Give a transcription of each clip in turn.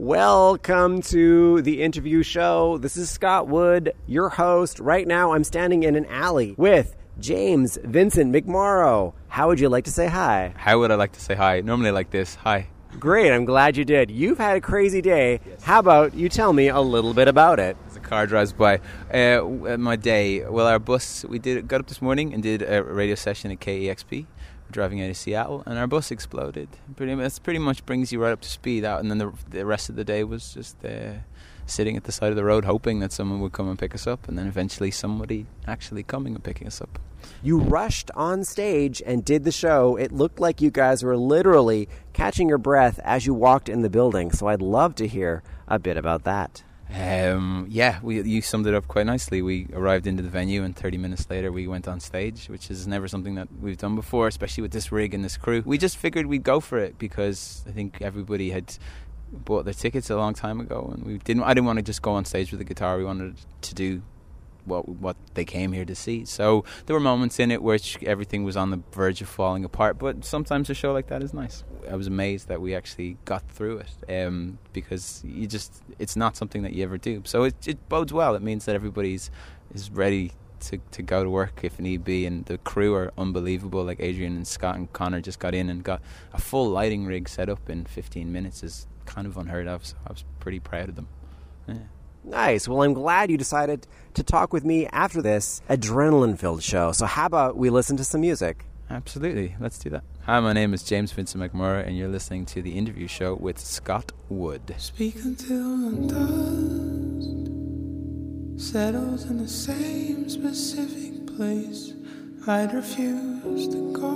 Welcome to the interview show. This is Scott Wood, your host. Right now, I'm standing in an alley with James Vincent McMorrow. How would you like to say hi? How would I like to say hi? Normally like this. Hi. Great, I'm glad you did. You've had a crazy day. How about you tell me a little bit about it? As a car drives by. Uh, my day. Well, our bus. We did got up this morning and did a radio session at KEXP. Driving out of Seattle, and our bus exploded. Pretty much, pretty much brings you right up to speed out, and then the the rest of the day was just uh, sitting at the side of the road, hoping that someone would come and pick us up, and then eventually somebody actually coming and picking us up. You rushed on stage and did the show. It looked like you guys were literally catching your breath as you walked in the building. So I'd love to hear a bit about that. Um, yeah, we, you summed it up quite nicely. We arrived into the venue, and 30 minutes later, we went on stage, which is never something that we've done before, especially with this rig and this crew. We just figured we'd go for it because I think everybody had bought their tickets a long time ago, and we didn't. I didn't want to just go on stage with a guitar. We wanted to do what what they came here to see. So there were moments in it which everything was on the verge of falling apart. But sometimes a show like that is nice. I was amazed that we actually got through it um, because you just it's not something that you ever do. So it, it bodes well. It means that everybody's is ready to, to go to work if need be. And the crew are unbelievable. Like Adrian and Scott and Connor just got in and got a full lighting rig set up in 15 minutes is kind of unheard of. So I was pretty proud of them. Yeah. Nice. Well, I'm glad you decided to talk with me after this adrenaline filled show. So, how about we listen to some music? Absolutely. Let's do that. Hi, my name is James Vincent McMorrow, and you're listening to the interview show with Scott Wood. Speak until the dust settles in the same specific place. I'd refuse to go.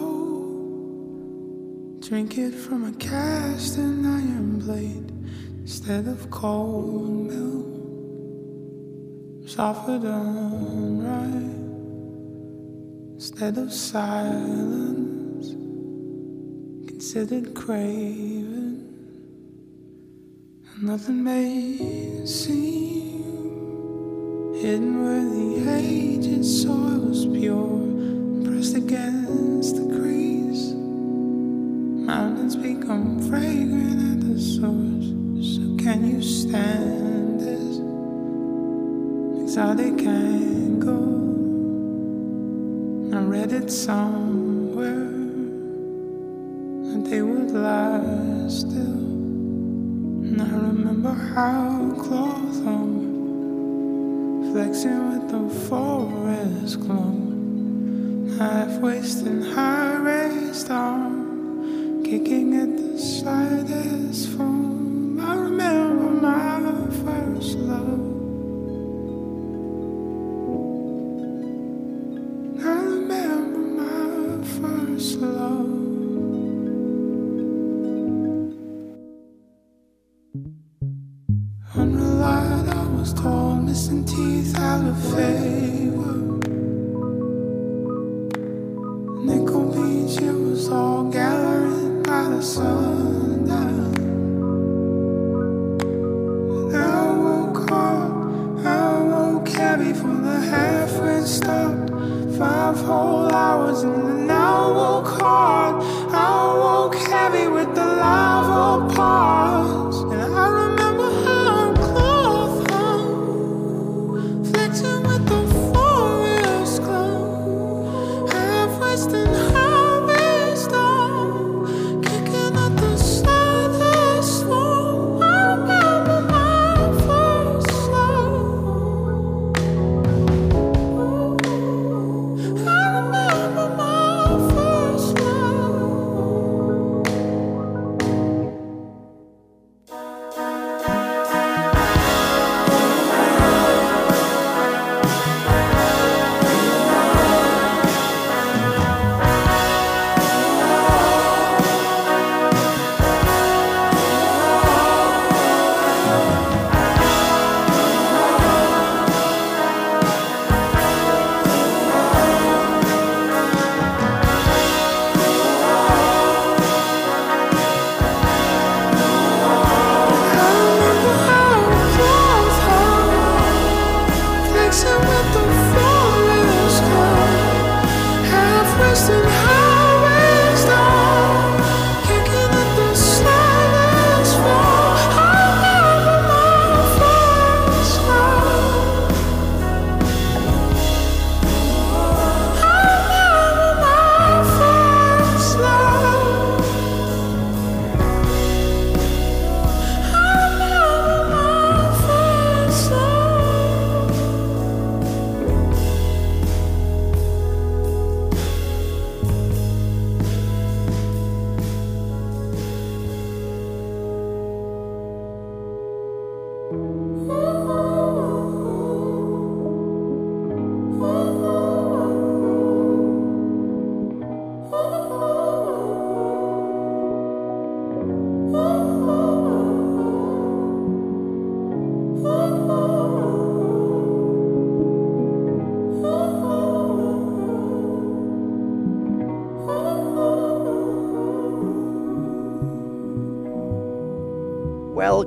Drink it from a cast and iron blade instead of cold milk. Suffered unright instead of silence, considered craven, and nothing may seem hidden where the aged soil soil's pure, pressed against the crease. Mountains become fragrant at the source. So can you stand? Exotic go. I read it somewhere that they would lie still. And I remember how cloth hung, flexing with the forest glow. Half wasting high raised arm, kicking at the slightest foam. I remember my first love. From the half wind stopped. Five whole hours and then I woke hard. I woke heavy with the lava pause.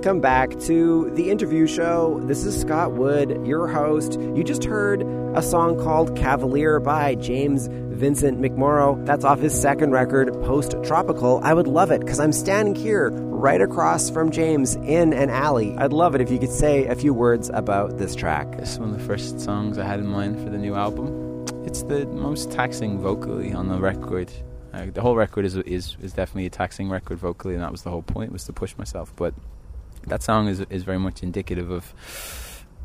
Welcome back to the interview show. This is Scott Wood, your host. You just heard a song called Cavalier by James Vincent McMorrow. That's off his second record, Post Tropical. I would love it because I'm standing here right across from James in an alley. I'd love it if you could say a few words about this track. This is one of the first songs I had in mind for the new album. It's the most taxing vocally on the record. Uh, the whole record is, is is definitely a taxing record vocally, and that was the whole point was to push myself. But that song is is very much indicative of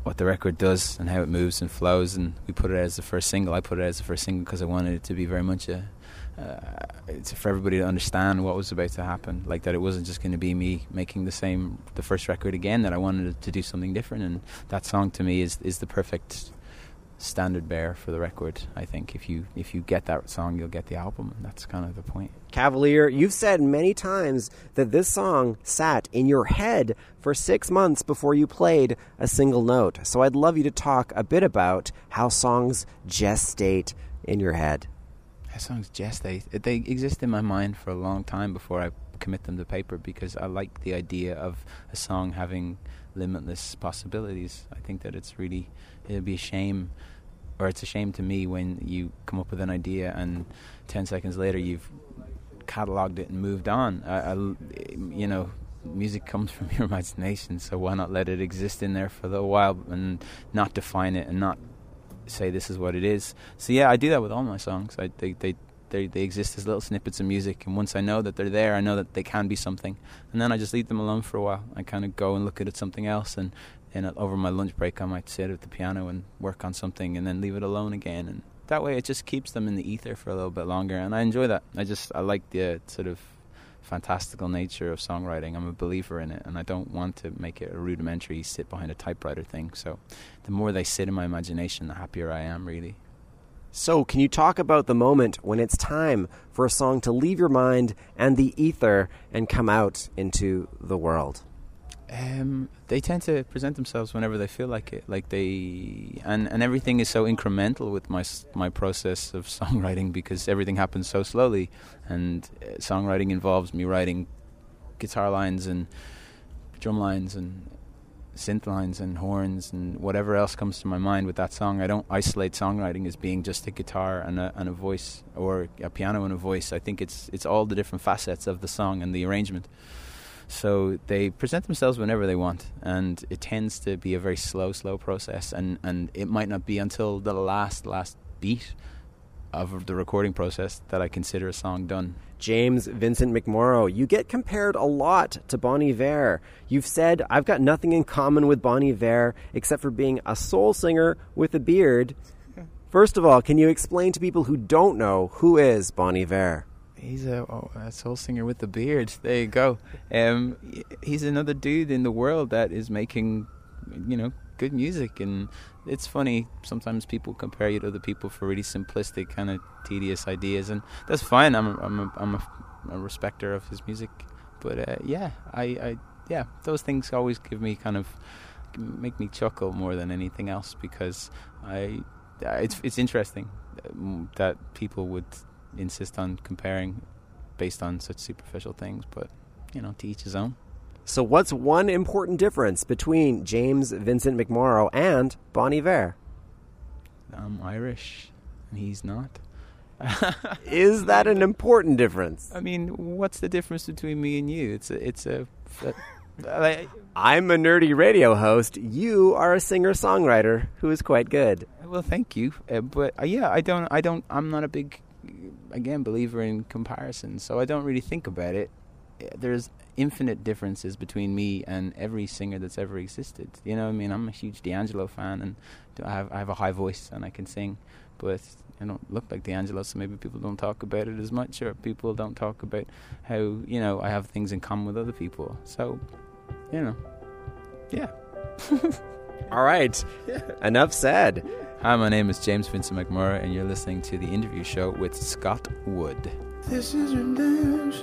what the record does and how it moves and flows. And we put it as the first single. I put it as the first single because I wanted it to be very much a uh, it's for everybody to understand what was about to happen. Like that, it wasn't just going to be me making the same the first record again. That I wanted to do something different, and that song to me is is the perfect standard bearer for the record. I think if you if you get that song, you'll get the album, and that's kind of the point. Cavalier, you've said many times that this song sat in your head for six months before you played a single note. So I'd love you to talk a bit about how songs gestate in your head. How songs gestate. They exist in my mind for a long time before I commit them to paper because I like the idea of a song having limitless possibilities. I think that it's really it'd be a shame or it's a shame to me when you come up with an idea and 10 seconds later you've cataloged it and moved on. I, I, you know, music comes from your imagination, so why not let it exist in there for a little while and not define it and not say this is what it is. So yeah, I do that with all my songs. I, they, they, they, they exist as little snippets of music, and once I know that they're there, I know that they can be something, and then I just leave them alone for a while. I kind of go and look at it something else, and and over my lunch break, I might sit at the piano and work on something, and then leave it alone again, and that way it just keeps them in the ether for a little bit longer, and I enjoy that. I just I like the uh, sort of fantastical nature of songwriting. I'm a believer in it, and I don't want to make it a rudimentary sit behind a typewriter thing. So, the more they sit in my imagination, the happier I am, really. So, can you talk about the moment when it's time for a song to leave your mind and the ether and come out into the world? Um, they tend to present themselves whenever they feel like it. Like they and and everything is so incremental with my my process of songwriting because everything happens so slowly, and uh, songwriting involves me writing guitar lines and drum lines and synth lines and horns and whatever else comes to my mind with that song. I don't isolate songwriting as being just a guitar and a, and a voice or a piano and a voice. I think it's it's all the different facets of the song and the arrangement. So they present themselves whenever they want, and it tends to be a very slow, slow process. And, and it might not be until the last, last beat of the recording process that I consider a song done. James Vincent McMorrow, you get compared a lot to Bon Iver. You've said, I've got nothing in common with Bon Iver except for being a soul singer with a beard. First of all, can you explain to people who don't know who is Bon Iver? He's a, oh, a soul singer with the beard. There you go. Um, he's another dude in the world that is making, you know, good music. And it's funny sometimes people compare you to other people for really simplistic, kind of tedious ideas, and that's fine. I'm a, I'm a, I'm a, a respecter of his music, but uh, yeah, I, I yeah, those things always give me kind of make me chuckle more than anything else because I it's it's interesting um, that people would insist on comparing based on such superficial things, but you know, to each his own. So, what's one important difference between James Vincent McMorrow and Bon Iver? I'm Irish, and he's not. Is that an important difference? I mean, what's the difference between me and you? It's a, it's a. a I'm a nerdy radio host. You are a singer songwriter who is quite good. Well, thank you, uh, but uh, yeah, I don't, I don't, I'm not a big again believer in comparison, so I don't really think about it. Eh, there's infinite differences between me and every singer that's ever existed. You know, I mean, I'm a huge D'Angelo fan, and I have I have a high voice and I can sing, but I don't look like D'Angelo, so maybe people don't talk about it as much, or people don't talk about how you know I have things in common with other people. So, you know, yeah. All right, enough said. Hi, my name is James Vincent McMorrow, and you're listening to the interview show with Scott Wood. This is redemption.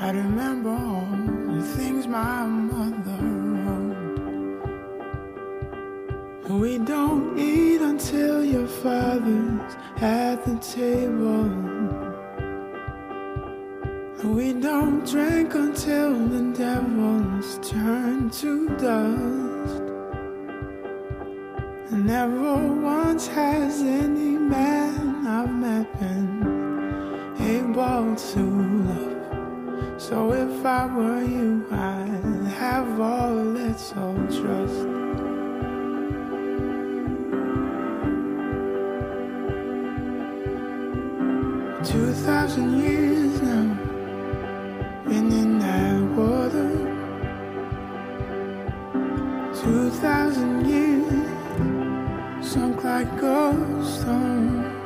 I remember all the things my mother wrote. We don't eat until your father's at the table. We don't drink until the devil's turned to dust. Never once has any man I've met been able to. So if I were you, I'd have all a little trust. Two thousand years now, been in that water. Two thousand years, sunk like a stone.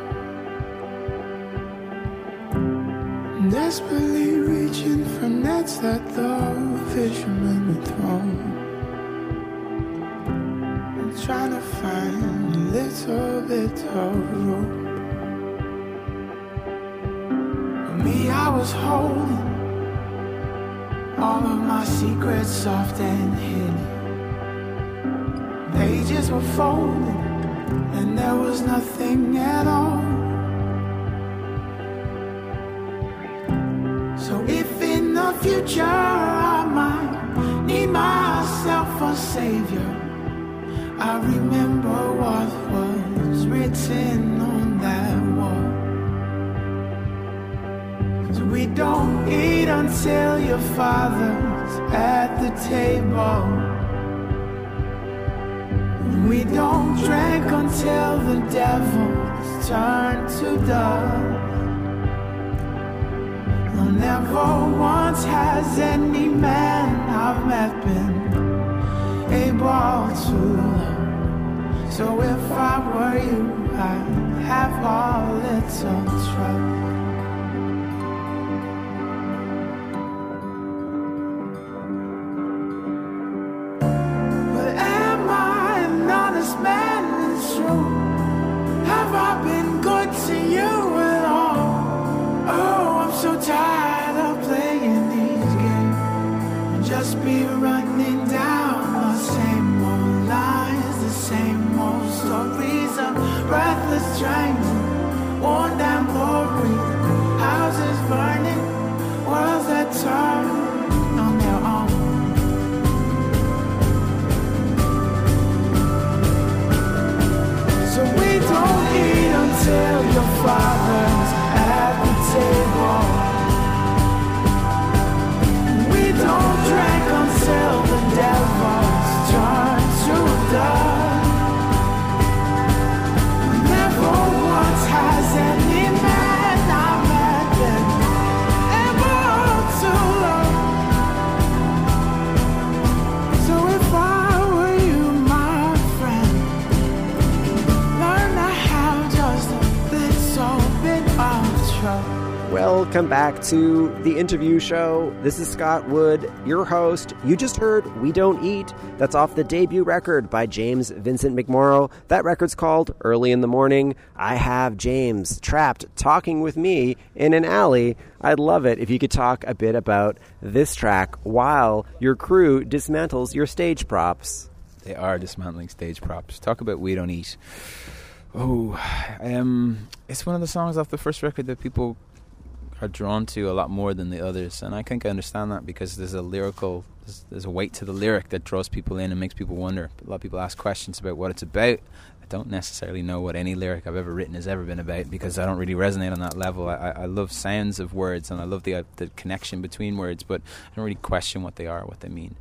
Desperately reaching for nets that the fishermen had thrown. I'm trying to find a little bit of rope. For me, I was holding all of my secrets soft and hidden. Pages were folded, and there was nothing at all. Future I might need myself a savior, I remember what was written on that wall. We don't eat until your father's at the table. We don't drink until the devil's turned to dust. Never once has any man I've met been able to love. So if I were you, I'd have a little trust. Welcome back to the interview show. This is Scott Wood, your host. You just heard We Don't Eat. That's off the debut record by James Vincent McMorrow. That record's called Early in the Morning. I have James trapped talking with me in an alley. I'd love it if you could talk a bit about this track while your crew dismantles your stage props. They are dismantling stage props. Talk about We Don't Eat. Oh, um, it's one of the songs off the first record that people are drawn to a lot more than the others, and I think I understand that because there's a lyrical, there's, there's a weight to the lyric that draws people in and makes people wonder. A lot of people ask questions about what it's about. I don't necessarily know what any lyric I've ever written has ever been about because I don't really resonate on that level. I, I, love sounds of words and I love the uh, the connection between words, but I don't really question what they are, what they mean.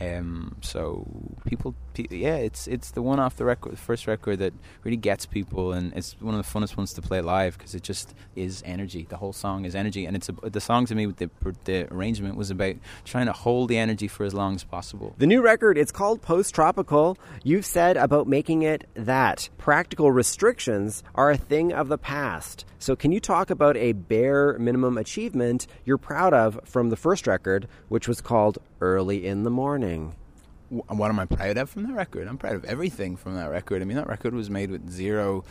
Um, so people yeah, it's it's the one off the record, the first record that really gets people, and it's one of the funnest ones to play live because it just is energy. The whole song is energy, and it's a, the song to me with the the arrangement was about trying to hold the energy for as long as possible. The new record, it's called Post Tropical. You've said about making it that practical restrictions are a thing of the past. So, can you talk about a bare minimum achievement you're proud of from the first record, which was called Early in the Morning? What am I proud of from that record? I'm proud of everything from that record. I mean, that record was made with zero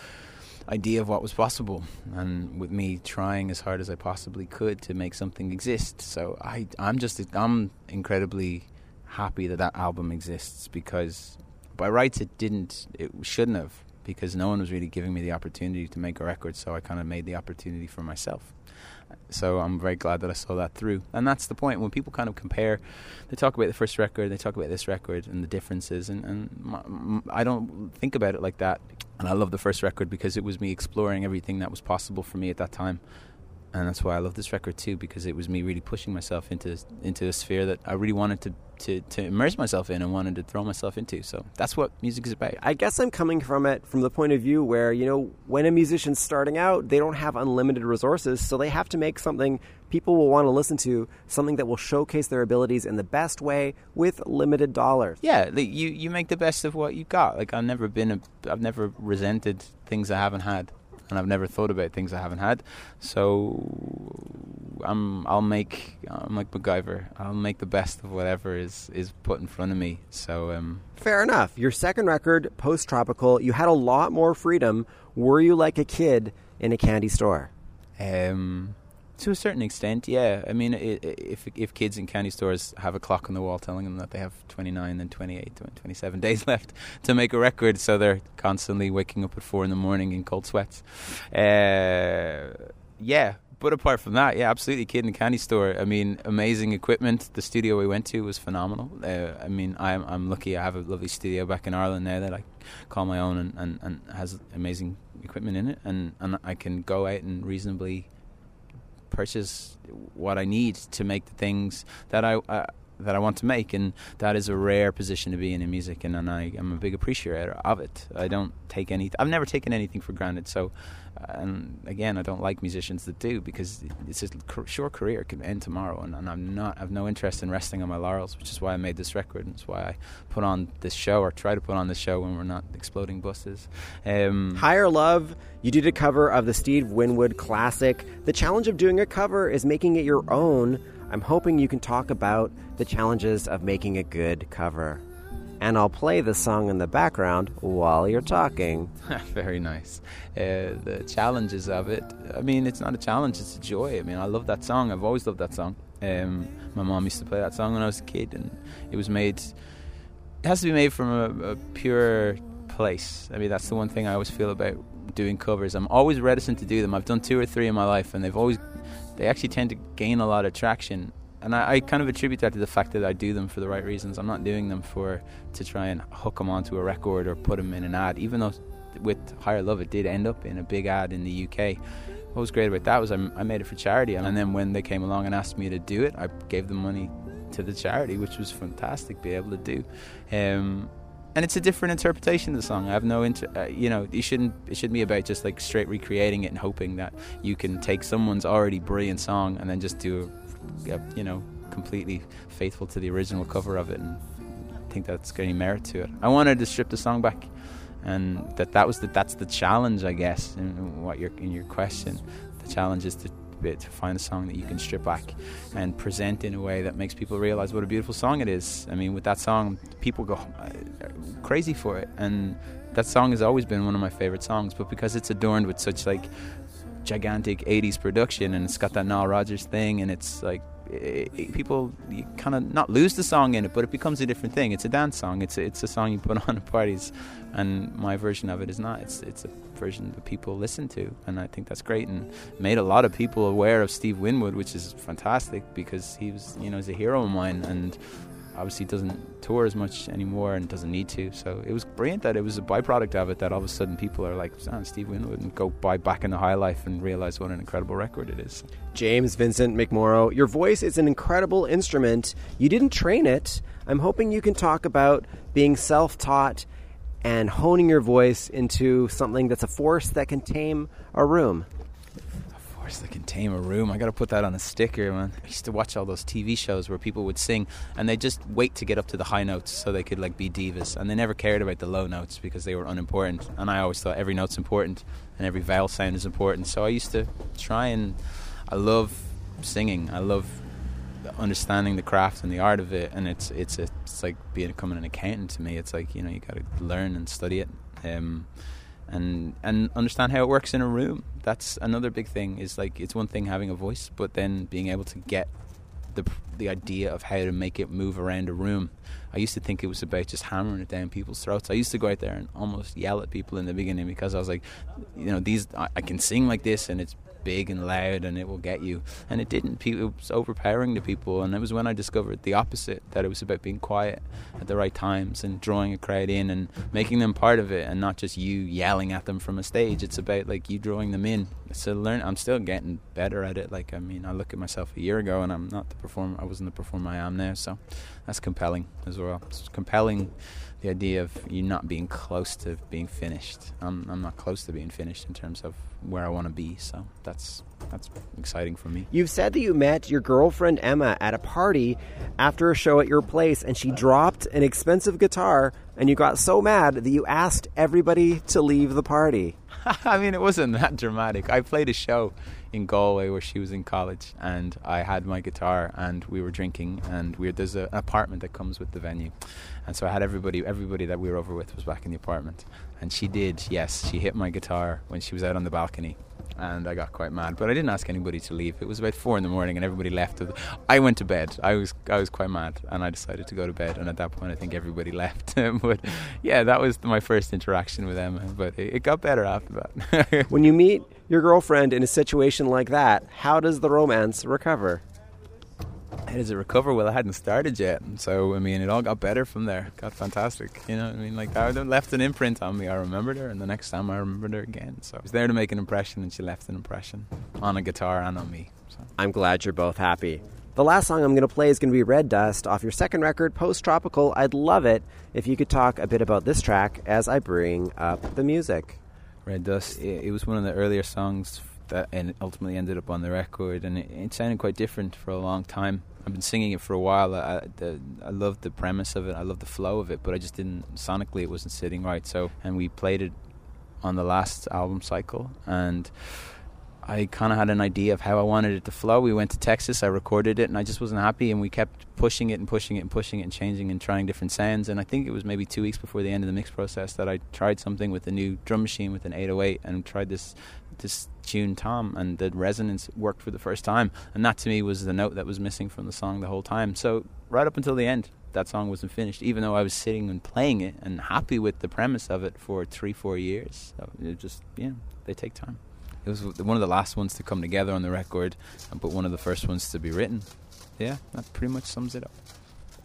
idea of what was possible, and with me trying as hard as I possibly could to make something exist. So I, I'm just, I'm incredibly happy that that album exists because by rights it didn't, it shouldn't have, because no one was really giving me the opportunity to make a record. So I kind of made the opportunity for myself. So I'm very glad that I saw that through. And that's the point when people kind of compare, they talk about the first record, they talk about this record and the differences. And, and I don't think about it like that. And I love the first record because it was me exploring everything that was possible for me at that time and that's why I love this record too because it was me really pushing myself into into a sphere that I really wanted to, to, to immerse myself in and wanted to throw myself into. So that's what music is about. I guess I'm coming from it from the point of view where you know when a musician's starting out, they don't have unlimited resources, so they have to make something people will want to listen to, something that will showcase their abilities in the best way with limited dollars. Yeah, you you make the best of what you've got. Like I've never been a, I've never resented things I haven't had and I've never thought about things I haven't had. So I'm I'll make I'm like MacGyver. I'll make the best of whatever is is put in front of me. So um, fair enough. Your second record, Post Tropical, you had a lot more freedom. Were you like a kid in a candy store? Um, to a certain extent, yeah. I mean, if if kids in candy stores have a clock on the wall telling them that they have 29 and 28 and 27 days left to make a record, so they're constantly waking up at four in the morning in cold sweats. Uh, yeah, but apart from that, yeah, absolutely, kid in a candy store. I mean, amazing equipment. The studio we went to was phenomenal. Uh, I mean, I'm I'm lucky. I have a lovely studio back in Ireland now that I call my own and, and, and has amazing equipment in it, and, and I can go out and reasonably purchase what I need to make the things that I that I want to make, and that is a rare position to be in in music, and, and I am a big appreciator of it. I don't take any. I've never taken anything for granted. So, and again, I don't like musicians that do because it's a short career can end tomorrow, and, and I'm not. I've no interest in resting on my laurels, which is why I made this record, and it's why I put on this show or try to put on this show when we're not exploding buses. Um, Higher Love. You did a cover of the Steve Winwood classic. The challenge of doing a cover is making it your own. I'm hoping you can talk about the challenges of making a good cover and I'll play the song in the background while you're talking. Very nice. Uh, the challenges of it. I mean, it's not a challenge; it's a joy. I mean, I love that song. I've always loved that song. Um, my mom used to play that song when I was a kid, and it was made. It has to be made from a, a pure place. I mean, that's the one thing I always feel about doing covers. I'm always reticent to do them. I've done two or three in my life, and they've always they actually tend to gain a lot of traction and I, I, kind of attribute that to the fact that I do them for the right reasons. I'm not doing them for to try and hook them onto a record or put them in an ad. Even though with Higher Love it did end up in a big ad in the UK. What was great about that was I, I made it for charity, and then when they came along and asked me to do it, I gave them money to the charity, which was fantastic be able to do. Um, and it's a different interpretation of the song. I have no, inter- uh, you know, you shouldn't. It shouldn't be about just like straight recreating it and hoping that you can take someone's already brilliant song and then just do you know, completely faithful to the original cover of it, and I think that's got any merit to it. I wanted to strip the song back, and that that was the that's the challenge, I guess, in what your in your question. The challenge is to to find a song that you can strip back and present in a way that makes people realize what a beautiful song it is. I mean, with that song, people go uh, crazy for it, and that song has always been one of my favorite songs. But because it's adorned with such like gigantic 80s production and it's got that Nile Rodgers thing and it's like it, it, people kind of not lose the song in it but it becomes a different thing it's a dance song it's a, it's a song you put on at parties and my version of it is not it's it's a version that people listen to and I think that's great and made a lot of people aware of Steve Winwood which is fantastic because he was you know he's a hero of mine and obviously doesn't tour as much anymore and doesn't need to. So it was brilliant that it was a byproduct of it that all of a sudden people are like, oh, Steve Winwood, and go buy Back in the High Life and realize what an incredible record it is. James Vincent McMorrow, your voice is an incredible instrument. You didn't train it. I'm hoping you can talk about being self taught and honing your voice into something that's a force that can tame a room A force that can tame a room. I got to put that on a sticker, man. I used to watch all those TV shows where people would sing and they just wait to get up to the high notes so they could like be divas, and they never cared about the low notes because they were unimportant. And I always thought every note's important and every vowel sound is important. So I used to try and I love singing. I love understanding the craft and the art of it, and it's it's a, it's like being, becoming an accountant to me. It's like you know you got to learn and study it. Um, and and understand how it works in a room. That's another big thing. Is like it's one thing having a voice, but then being able to get the the idea of how to make it move around a room. I used to think it was about just hammering it down people's throats. I used to go out there and almost yell at people in the beginning because I was like, you know, these I, I can sing like this and it's big and loud and it will get you. And it didn't. It was overpowering to people. And it was when I discovered the opposite that it was about being quiet at the right times and drawing a crowd in and making them part of it and not just you yelling at them from a stage. It's about like you drawing them in. So learn. I'm still getting better at it. Like I mean, I look at myself a year ago and I'm not the performer. I wasn't the performer I am now. So that's compelling as well. It's compelling the idea of you not being close to being finished. I'm, I'm not close to being finished in terms of where I want to be. So that's that's exciting for me. You've said that you met your girlfriend Emma at a party after a show at your place, and she dropped an expensive guitar, and you got so mad that you asked everybody to leave the party. I mean, it wasn't that dramatic. I played a show in Galway where she was in college, and I had my guitar, and we were drinking, and we there's a, an apartment that comes with the venue, and so I had everybody everybody that we were over with was back in the apartment, and she did yes, she hit my guitar when she was out on the balcony, and I got quite mad. But I didn't ask anybody to leave. It was about four in the morning, and everybody left. I went to bed. I was I was quite mad, and I decided to go to bed. And at that point, I think everybody left. but yeah, that was my first interaction with Emma. But it, it got better after that. when you meet your girlfriend in a situation like that, how does the romance recover? How does it recover? Well, I hadn't started yet, so I mean, it all got better from there. Got fantastic, you know. I mean, like that left an imprint on me. I remembered her, and the next time I remembered her again. So I was there to make an impression, and she left an impression on a guitar and on me. So. I'm glad you're both happy. The last song I'm going to play is going to be Red Dust off your second record, Post Tropical. I'd love it if you could talk a bit about this track as I bring up the music. Red Dust. It was one of the earlier songs that and ultimately ended up on the record, and it, it sounded quite different for a long time. I've been singing it for a while. I, the, I love the premise of it. I love the flow of it, but I just didn't sonically. It wasn't sitting right. So, and we played it on the last album cycle, and I kind of had an idea of how I wanted it to flow. We went to Texas. I recorded it, and I just wasn't happy. And we kept pushing it and pushing it and pushing it and changing and trying different sounds. And I think it was maybe two weeks before the end of the mix process that I tried something with a new drum machine with an 808 and tried this this tune tom and the resonance worked for the first time. And that to me was the note that was missing from the song the whole time. So right up until the end that song wasn't finished even though i was sitting and playing it and happy with the premise of it for three four years. So it just yeah they take time. It was one of the last ones to come together on the record but one of the first ones to be written. Yeah that pretty much sums it up.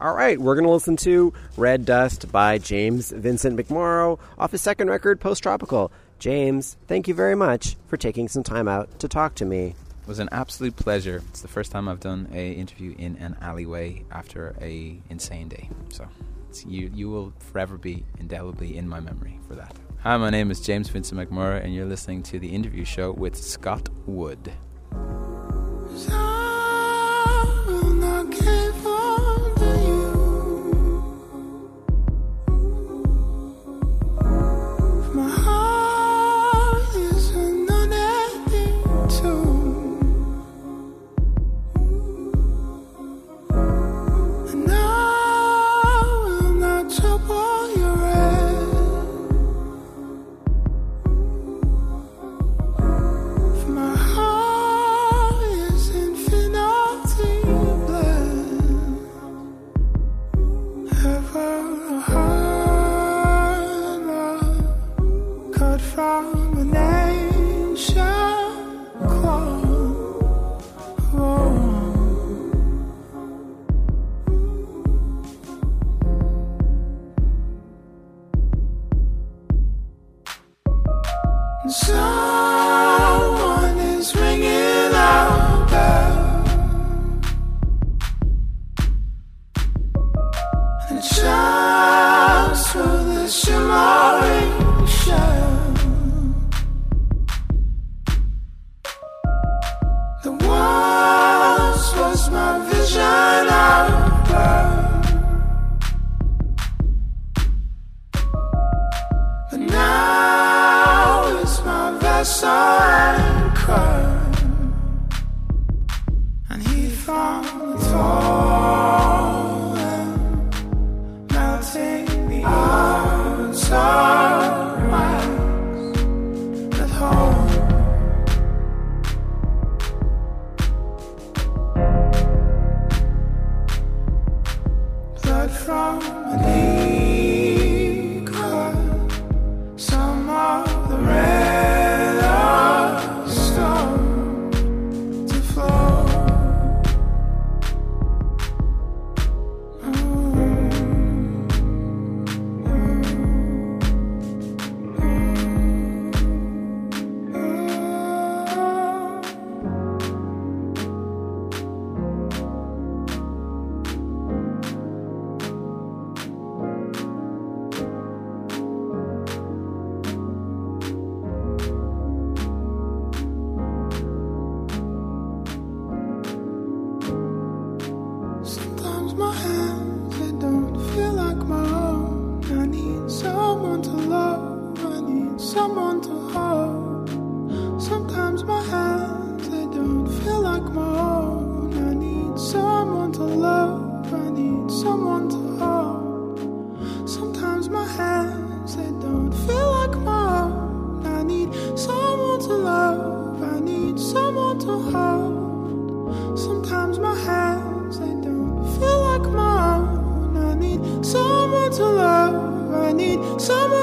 All right, we're going to listen to Red Dust by James Vincent McMorrow off his second record, Post Tropical. James, thank you very much for taking some time out to talk to me. It was an absolute pleasure. It's the first time I've done a interview in an alleyway after a insane day. So you you will forever be indelibly in my memory for that. Hi, my name is James Vincent McMorrow, and you're listening to the interview show with Scott Wood. Chimes through the shimmering shadows. Someone to hold. Sometimes my hands they don't feel like my own. I need someone to love. I need someone to hold. Sometimes my hands they don't feel like my own. I need someone to love. I need someone.